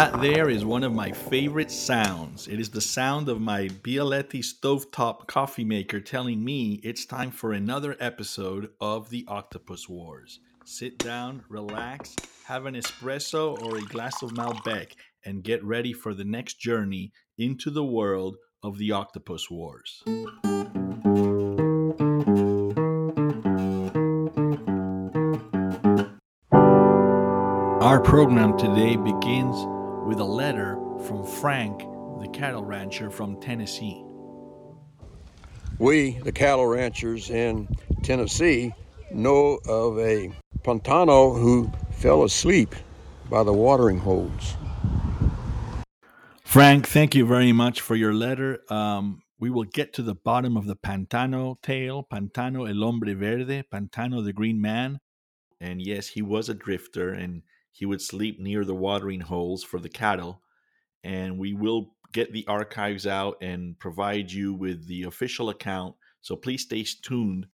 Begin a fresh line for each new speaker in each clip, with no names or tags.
That there is one of my favorite sounds. It is the sound of my Bialetti stovetop coffee maker telling me it's time for another episode of the Octopus Wars. Sit down, relax, have an espresso or a glass of Malbec, and get ready for the next journey into the world of the Octopus Wars. Our program today begins with a letter from Frank, the cattle rancher from Tennessee.
We, the cattle ranchers in Tennessee, know of a Pantano who fell asleep by the watering holes.
Frank, thank you very much for your letter. Um, we will get to the bottom of the Pantano tale, Pantano el hombre verde, Pantano the green man. And yes, he was a drifter and he would sleep near the watering holes for the cattle. And we will get the archives out and provide you with the official account. So please stay tuned.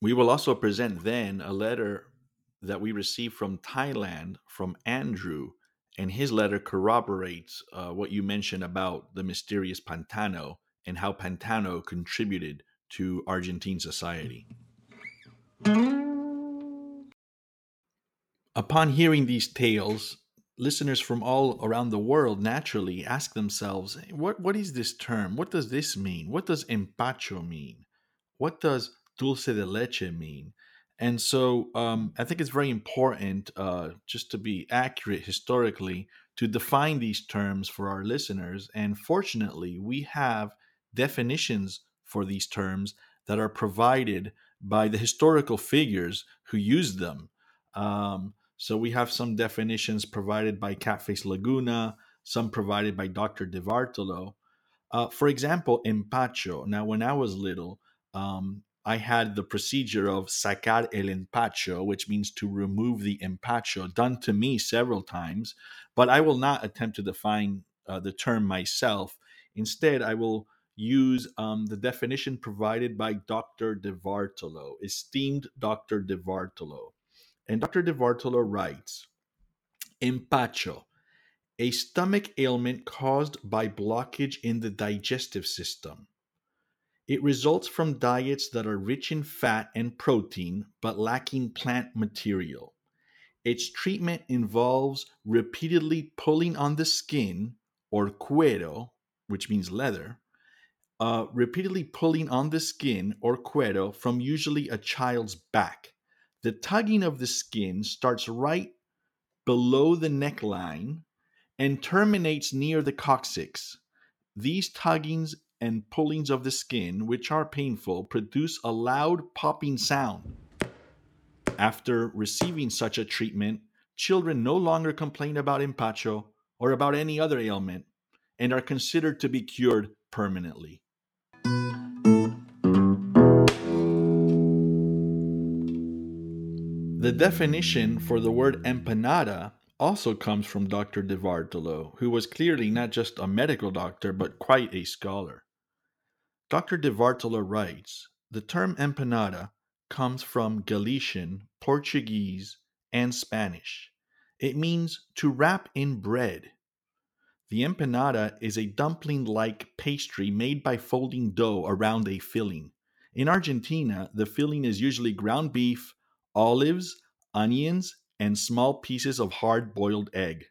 We will also present then a letter that we received from Thailand from Andrew. And his letter corroborates uh, what you mentioned about the mysterious Pantano and how Pantano contributed to Argentine society. Upon hearing these tales, listeners from all around the world naturally ask themselves, what, what is this term? What does this mean? What does empacho mean? What does dulce de leche mean? And so um, I think it's very important, uh, just to be accurate historically, to define these terms for our listeners. And fortunately, we have definitions for these terms that are provided by the historical figures who used them. Um, so we have some definitions provided by Catface Laguna, some provided by Dr. DeVartolo. Uh, for example, empacho. Now, when I was little, um, I had the procedure of sacar el empacho, which means to remove the empacho, done to me several times. But I will not attempt to define uh, the term myself. Instead, I will use um, the definition provided by Dr. DeVartolo, esteemed Dr. DeVartolo. And Dr. DeVartolo writes Empacho, a stomach ailment caused by blockage in the digestive system. It results from diets that are rich in fat and protein but lacking plant material. Its treatment involves repeatedly pulling on the skin, or cuero, which means leather, uh, repeatedly pulling on the skin, or cuero, from usually a child's back. The tugging of the skin starts right below the neckline and terminates near the coccyx. These tuggings and pullings of the skin, which are painful, produce a loud popping sound. After receiving such a treatment, children no longer complain about empacho or about any other ailment and are considered to be cured permanently. The definition for the word empanada also comes from Dr. DeVartolo, who was clearly not just a medical doctor, but quite a scholar. Dr. DeVartolo writes The term empanada comes from Galician, Portuguese, and Spanish. It means to wrap in bread. The empanada is a dumpling like pastry made by folding dough around a filling. In Argentina, the filling is usually ground beef, olives, onions, and small pieces of hard boiled egg.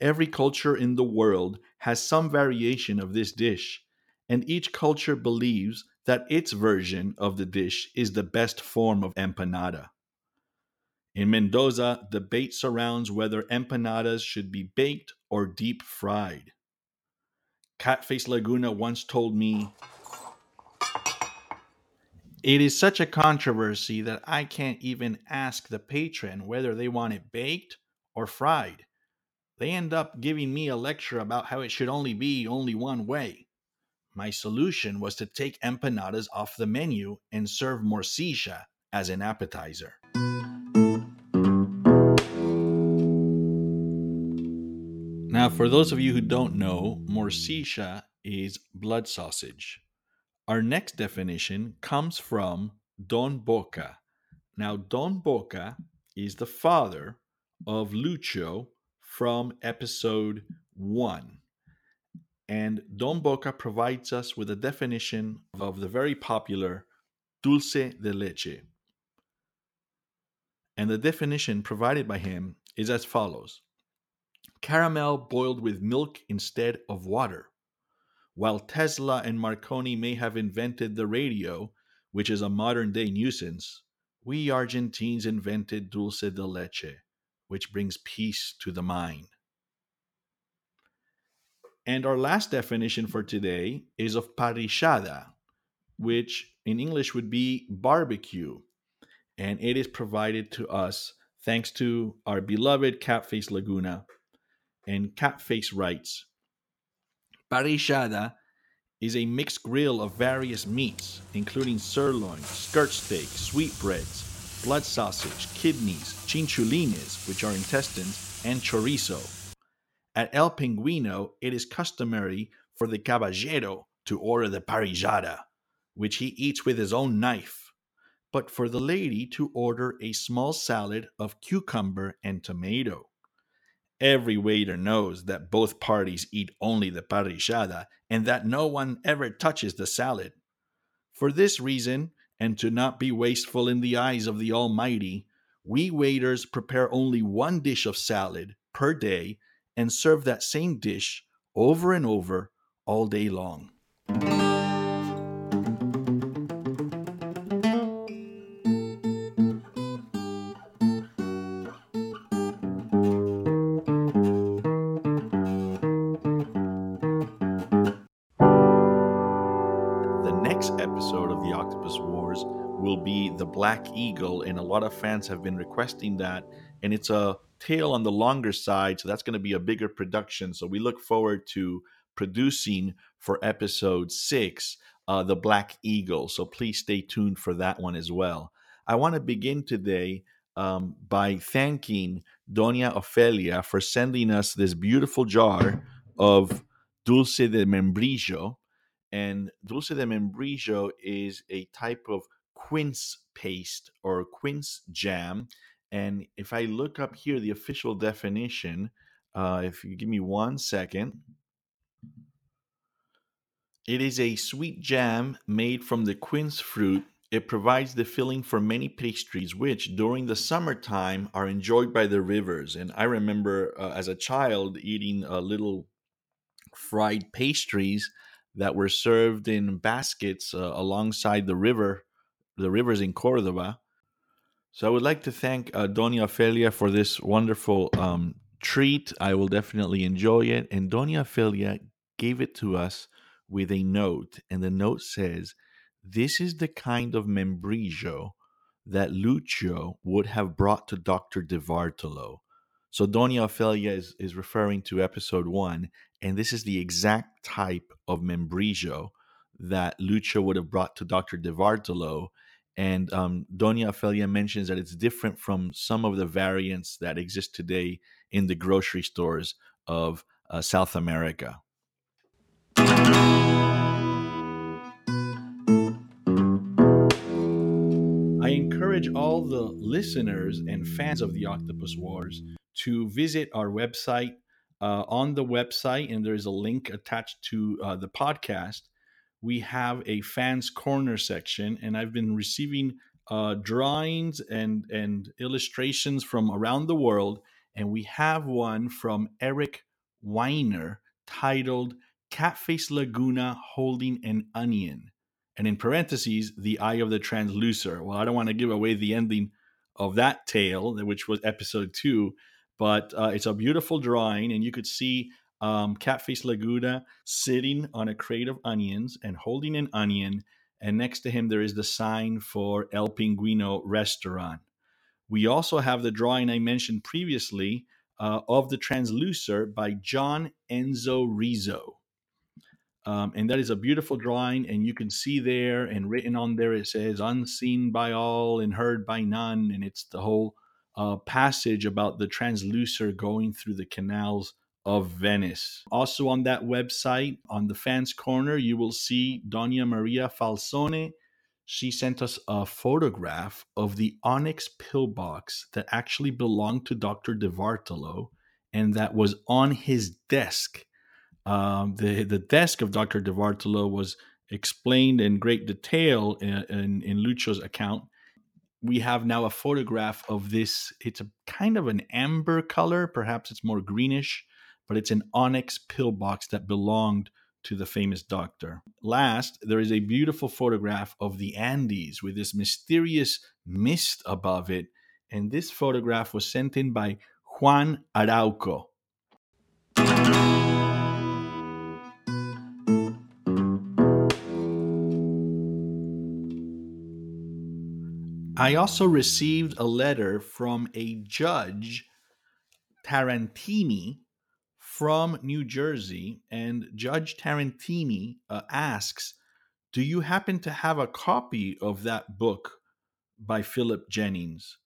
Every culture in the world has some variation of this dish, and each culture believes that its version of the dish is the best form of empanada. In Mendoza, debate surrounds whether empanadas should be baked or deep fried. Catface Laguna once told me it is such a controversy that I can't even ask the patron whether they want it baked or fried. They end up giving me a lecture about how it should only be only one way. My solution was to take empanadas off the menu and serve morcilla as an appetizer. Now, for those of you who don't know, morcilla is blood sausage. Our next definition comes from Don Boca. Now, Don Boca is the father of Lucho from episode one. And Don Boca provides us with a definition of the very popular dulce de leche. And the definition provided by him is as follows caramel boiled with milk instead of water. While Tesla and Marconi may have invented the radio, which is a modern day nuisance, we Argentines invented dulce de leche, which brings peace to the mind. And our last definition for today is of parrillada, which in English would be barbecue. And it is provided to us thanks to our beloved Catface Laguna. And Catface writes Parrillada is a mixed grill of various meats, including sirloin, skirt steak, sweetbreads, blood sausage, kidneys, chinchulines, which are intestines, and chorizo. At El Pinguino, it is customary for the caballero to order the parrillada, which he eats with his own knife, but for the lady to order a small salad of cucumber and tomato. Every waiter knows that both parties eat only the parrillada and that no one ever touches the salad. For this reason, and to not be wasteful in the eyes of the Almighty, we waiters prepare only one dish of salad per day and serve that same dish over and over all day long. Black Eagle, and a lot of fans have been requesting that. And it's a tale on the longer side, so that's going to be a bigger production. So we look forward to producing for episode six, uh, the Black Eagle. So please stay tuned for that one as well. I want to begin today um, by thanking Doña Ofelia for sending us this beautiful jar of dulce de membrillo. And dulce de membrillo is a type of quince paste or quince jam. And if I look up here the official definition, uh, if you give me one second, it is a sweet jam made from the quince fruit. It provides the filling for many pastries, which during the summertime are enjoyed by the rivers. And I remember uh, as a child eating uh, little fried pastries that were served in baskets uh, alongside the river, the rivers in Cordoba. So I would like to thank uh, Doña Ofelia for this wonderful um, treat. I will definitely enjoy it. And Doña Ofelia gave it to us with a note, and the note says, "This is the kind of membrillo that Lucio would have brought to Doctor De Vartolo." So Doña Ofelia is, is referring to episode one, and this is the exact type of membrillo that Lucio would have brought to Doctor De Vartolo. And um, Doña Ofelia mentions that it's different from some of the variants that exist today in the grocery stores of uh, South America. I encourage all the listeners and fans of the Octopus Wars to visit our website. Uh, on the website, and there's a link attached to uh, the podcast, we have a fans corner section, and I've been receiving uh, drawings and and illustrations from around the world, and we have one from Eric Weiner titled "Catface Laguna Holding an Onion," and in parentheses, the eye of the translucer. Well, I don't want to give away the ending of that tale, which was episode two, but uh, it's a beautiful drawing, and you could see um, Catface Laguna sitting on a crate of onions and holding an onion. And next to him, there is the sign for El Pinguino restaurant. We also have the drawing I mentioned previously uh, of the translucer by John Enzo Rizzo. Um, and that is a beautiful drawing, and you can see there and written on there it says unseen by all and heard by none. And it's the whole uh, passage about the translucer going through the canals of Venice. Also on that website, on the fans corner, you will see Doña Maria Falsone. She sent us a photograph of the onyx pillbox that actually belonged to Dr. De Vartolo, and that was on his desk. Um, the the desk of Dr. DeVartolo was explained in great detail in, in, in account. We have now a photograph of this. It's a kind of an amber color, perhaps it's more greenish, but it's an onyx pillbox that belonged to the famous doctor. Last, there is a beautiful photograph of the Andes with this mysterious mist above it. And this photograph was sent in by Juan Arauco. I also received a letter from a judge, Tarantini, from New Jersey, and Judge Tarantini uh, asks, "Do you happen to have a copy of that book by Philip Jennings,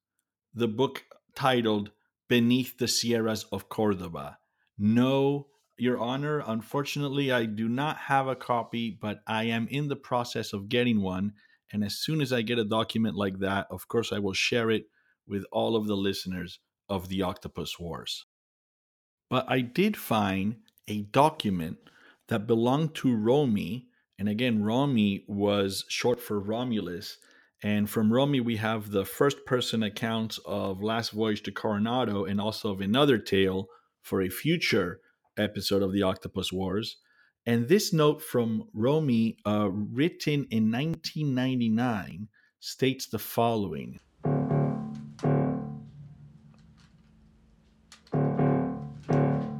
the book titled Beneath the Sierras of Cordoba?" No, Your Honor. Unfortunately, I do not have a copy, but I am in the process of getting one. And as soon as I get a document like that, of course, I will share it with all of the listeners of the Octopus Wars. But I did find a document that belonged to Romy. And again, Romy was short for Romulus. And from Romy, we have the first person accounts of Last Voyage to Coronado and also of another tale for a future episode of the Octopus Wars. And this note from Romy, uh, written in 1999, states the following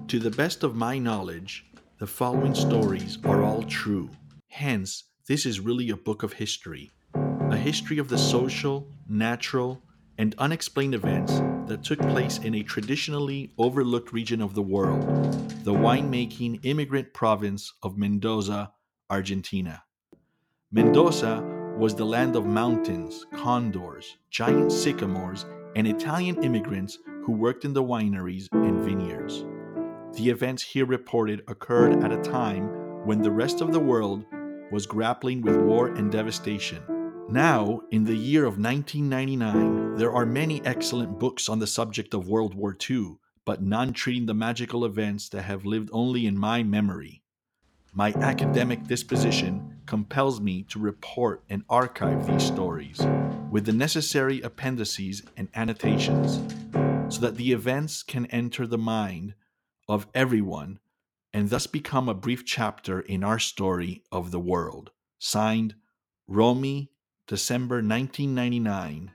To the best of my knowledge, the following stories are all true. Hence, this is really a book of history a history of the social, natural, and unexplained events that took place in a traditionally overlooked region of the world, the winemaking immigrant province of Mendoza, Argentina. Mendoza was the land of mountains, condors, giant sycamores, and Italian immigrants who worked in the wineries and vineyards. The events here reported occurred at a time when the rest of the world was grappling with war and devastation. Now, in the year of 1999, there are many excellent books on the subject of World War II, but none treating the magical events that have lived only in my memory. My academic disposition compels me to report and archive these stories with the necessary appendices and annotations so that the events can enter the mind of everyone and thus become a brief chapter in our story of the world. Signed, Romy, December 1999.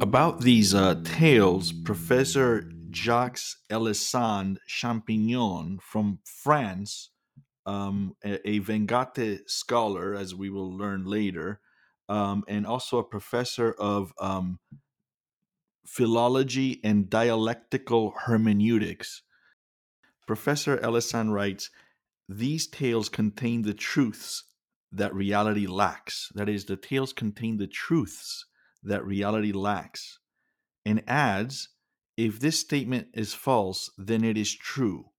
About these uh, tales, Professor Jacques Elisande Champignon from France, um, a, a Vengate scholar, as we will learn later, um, and also a professor of um, philology and dialectical hermeneutics. Professor Elisande writes These tales contain the truths that reality lacks. That is, the tales contain the truths that reality lacks. And adds, if this statement is false, then it is true.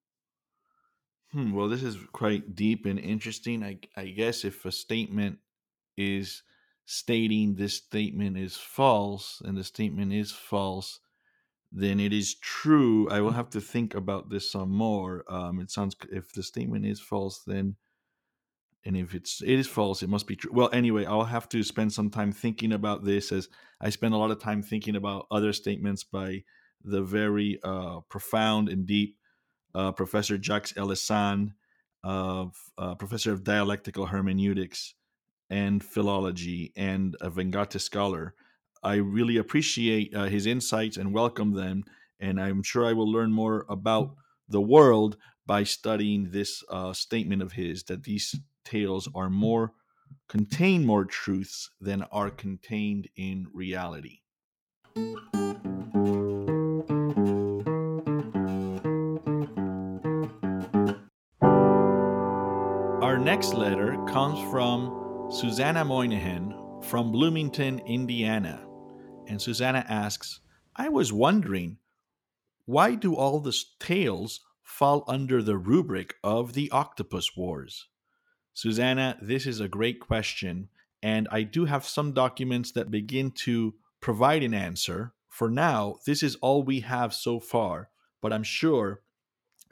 Hmm, well, this is quite deep and interesting. I, I guess if a statement is stating this statement is false and the statement is false, then it is true. I will have to think about this some more. Um, it sounds if the statement is false, then and if it's it is false, it must be true. Well, anyway, I'll have to spend some time thinking about this as I spend a lot of time thinking about other statements by the very uh, profound and deep uh, Professor Jacques Elisande, of uh, professor of dialectical hermeneutics and philology and a Vengate scholar. I really appreciate uh, his insights and welcome them. And I'm sure I will learn more about the world by studying this uh, statement of his that these tales are more contain more truths than are contained in reality. Our next letter comes from Susanna Moynihan from Bloomington, Indiana. And Susanna asks, I was wondering, why do all the tales fall under the rubric of the Octopus Wars? Susanna, this is a great question, and I do have some documents that begin to provide an answer For now, this is all we have so far, but I'm sure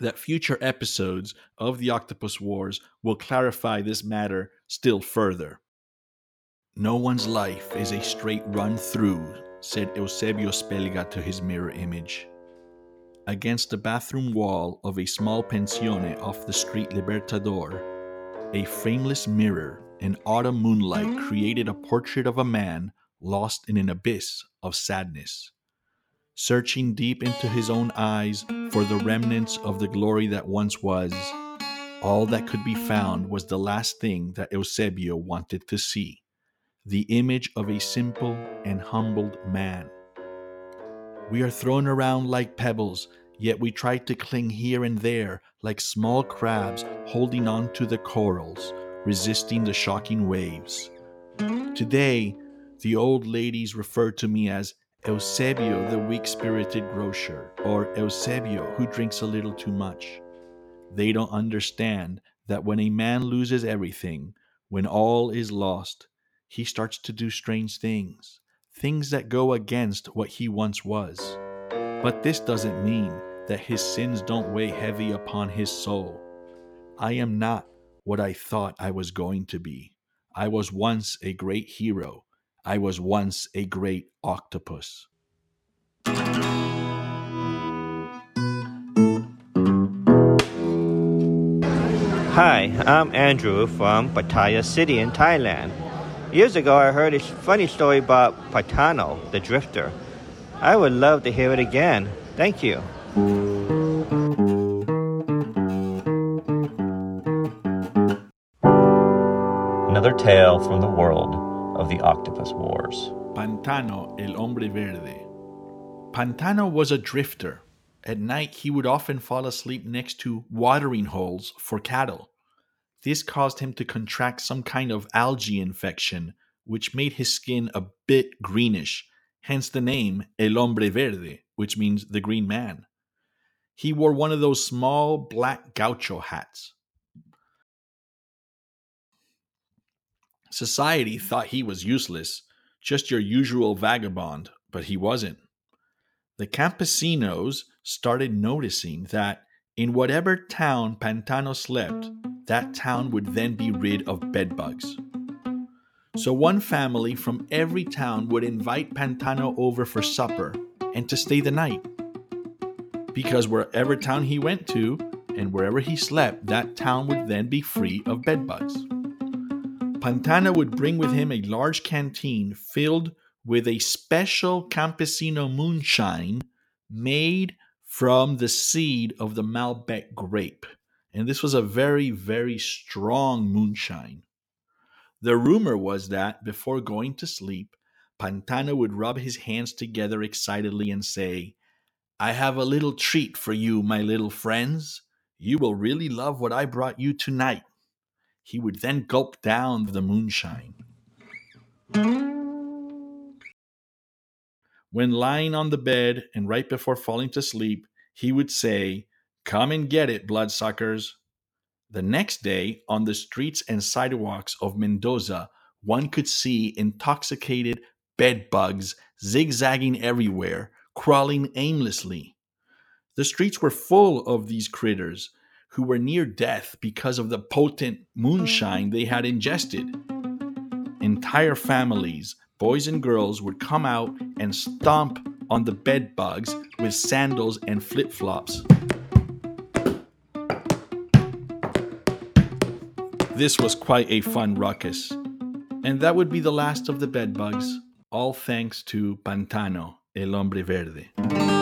that future episodes of the Octopus Wars will clarify this matter still further. No one's life is a straight run through, said Eusebio Spelga to his mirror image. Against the bathroom wall of a small pensione off the street Libertador, a frameless mirror in autumn moonlight created a portrait of a man lost in an abyss of sadness. Searching deep into his own eyes for the remnants of the glory that once was, all that could be found was the last thing that Eusebio wanted to see the image of a simple and humbled man. We are thrown around like pebbles, yet we try to cling here and there like small crabs holding on to the corals, resisting the shocking waves. Today, the old ladies refer to me as Eusebio, the weak spirited grocer, or Eusebio, who drinks a little too much. They don't understand that when a man loses everything, when all is lost, he starts to do strange things, things that go against what he once was. But this doesn't mean that his sins don't weigh heavy upon his soul. I am not what I thought I was going to be. I was once a great hero I was once a great octopus.
Hi, I'm Andrew from Pattaya City in Thailand. Years ago, I heard a funny story about Pantano, the drifter. I would love to hear it again. Thank you.
Another tale from the world of the Octopus Wars.
Pantano, el hombre verde. Pantano was a drifter. At night, he would often fall asleep next to watering holes for cattle. This caused him to contract some kind of algae infection, which made his skin a bit greenish, hence the name El Hombre Verde, which means the green man. He wore one of those small black gaucho hats. Society thought he was useless, just your usual vagabond, but he wasn't. The campesinos started noticing that in whatever town Pantano slept, that town would then be rid of bedbugs. So one family from every town would invite Pantano over for supper and to stay the night. Because wherever town he went to and wherever he slept, that town would then be free of bedbugs. Pantano would bring with him a large canteen filled with a special campesino moonshine made from the seed of the Malbec grape. And this was a very, very strong moonshine. The rumor was that before going to sleep, Pantano would rub his hands together excitedly and say, I have a little treat for you, my little friends. You will really love what I brought you tonight. He would then gulp down the moonshine. When lying on the bed and right before falling to sleep, he would say, Come and get it, bloodsuckers. The next day, on the streets and sidewalks of Mendoza, one could see intoxicated bedbugs zigzagging everywhere, crawling aimlessly. The streets were full of these critters, who were near death because of the potent moonshine they had ingested. Entire families, boys and girls, would come out and stomp on the bed bugs with sandals and flip flops. This was quite a fun ruckus. And that would be the last of the bedbugs, all thanks to Pantano, el hombre verde.